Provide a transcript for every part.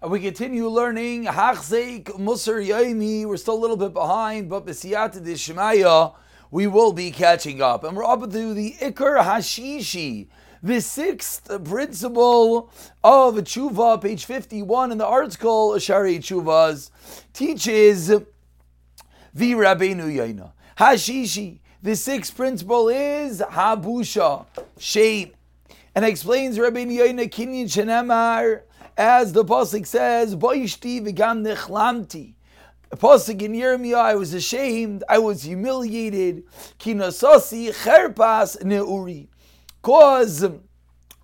And we continue learning Hachzeik Musar Yaimi. We're still a little bit behind, but Besiyata Dishmaya, we will be catching up. And we're up to the Ikar Hashishi, the sixth principle of Tshuva, page 51 in the article Ashari Tshuvas, teaches the Rabbeinu Yaina. Hashishi, the sixth principle is Habusha, shame. And explains Rabbeinu Yaina Kinyan Shenemar, as the pasuk says, "Boishti v'gam nechlamti." Pasuk in Yirmiyah, I was ashamed, I was humiliated. Kinasasi cherpas neuri, cause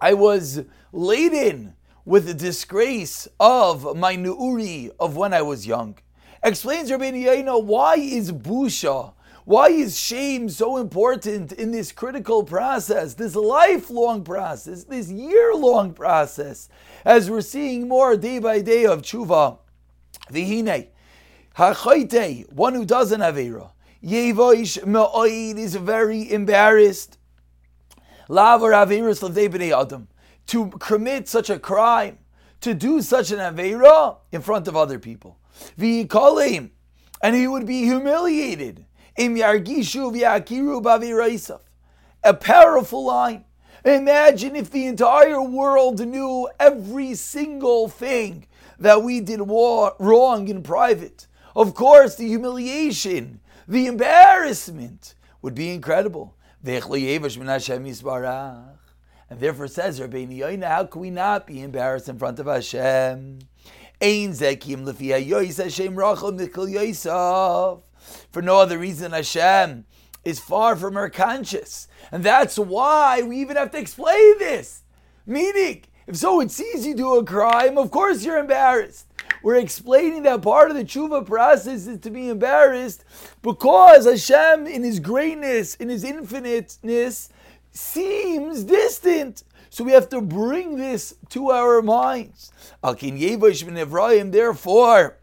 I was laden with the disgrace of my neuri of when I was young. Explains Rabbi Yaina, why is busha? Why is shame so important in this critical process, this lifelong process, this year long process, as we're seeing more day by day of tshuva? Vihine, hachaite, one who does an avera, yevoish me'oid is very embarrassed. Lavar averas b'nei adam, to commit such a crime, to do such an avera in front of other people. V'yikolim, and he would be humiliated. A powerful line. Imagine if the entire world knew every single thing that we did wrong in private. Of course, the humiliation, the embarrassment would be incredible. And therefore says Rabbeinu Yoina, how can we not be embarrassed in front of Hashem? Ein mikol. For no other reason, Hashem is far from her conscious. And that's why we even have to explain this. Meaning, if someone sees you do a crime, of course you're embarrassed. We're explaining that part of the tshuva process is to be embarrassed because Hashem, in His greatness, in His infiniteness, seems distant. So we have to bring this to our minds. Therefore,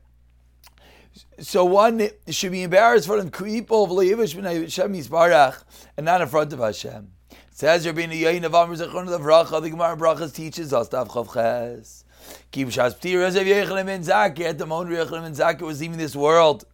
so one should be embarrassed for the people of Leivish Hashem Yisbarach and not in front of Hashem. It says Rabbeinu Yain of Amr Zechron of Bracha, the Gemara Brachas teaches us Tav Chav Ches. Keep Shas Ptir as Yochanan ben Zakkai at the moment Yochanan ben Zakkai was leaving this world.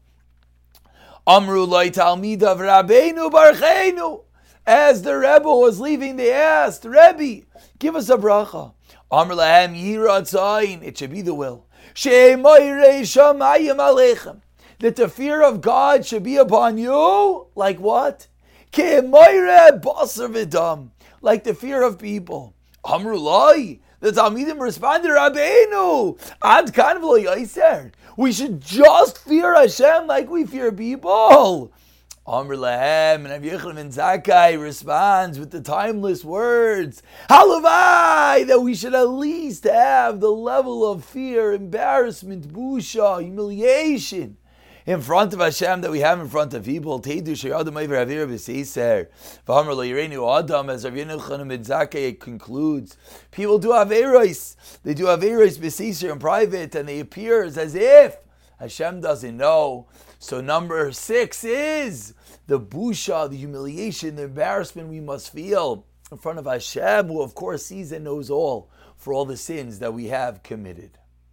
Amru Loi Talmid of Rabbeinu Barcheinu. As the Rebbe was leaving, they asked, Rebbe, give us a bracha. Amr Lahem Yiratzayin. It should be the will. Shemoirei Shamayim Aleichem that the fear of God should be upon you, like what? Like the fear of people. Amrulai. The Talmidim responded, Rabbeinu, Ad kan We should just fear Hashem like we fear people. Amr Lahem and Yochanan Zakkai responds with the timeless words, Halavai, that we should at least have the level of fear, embarrassment, busha, humiliation in front of Hashem that we have in front of people. Teidu sheyadam over avir b'seiser. V'amr lo yirenu adam as Rav Yochanan Mitzake concludes. People do have averos. They do have averos b'seiser in private, and they appear as if Hashem doesn't know. So number six is the busha, the humiliation, the embarrassment we must feel in front of Hashem, who of course sees and knows all for all the sins that we have committed.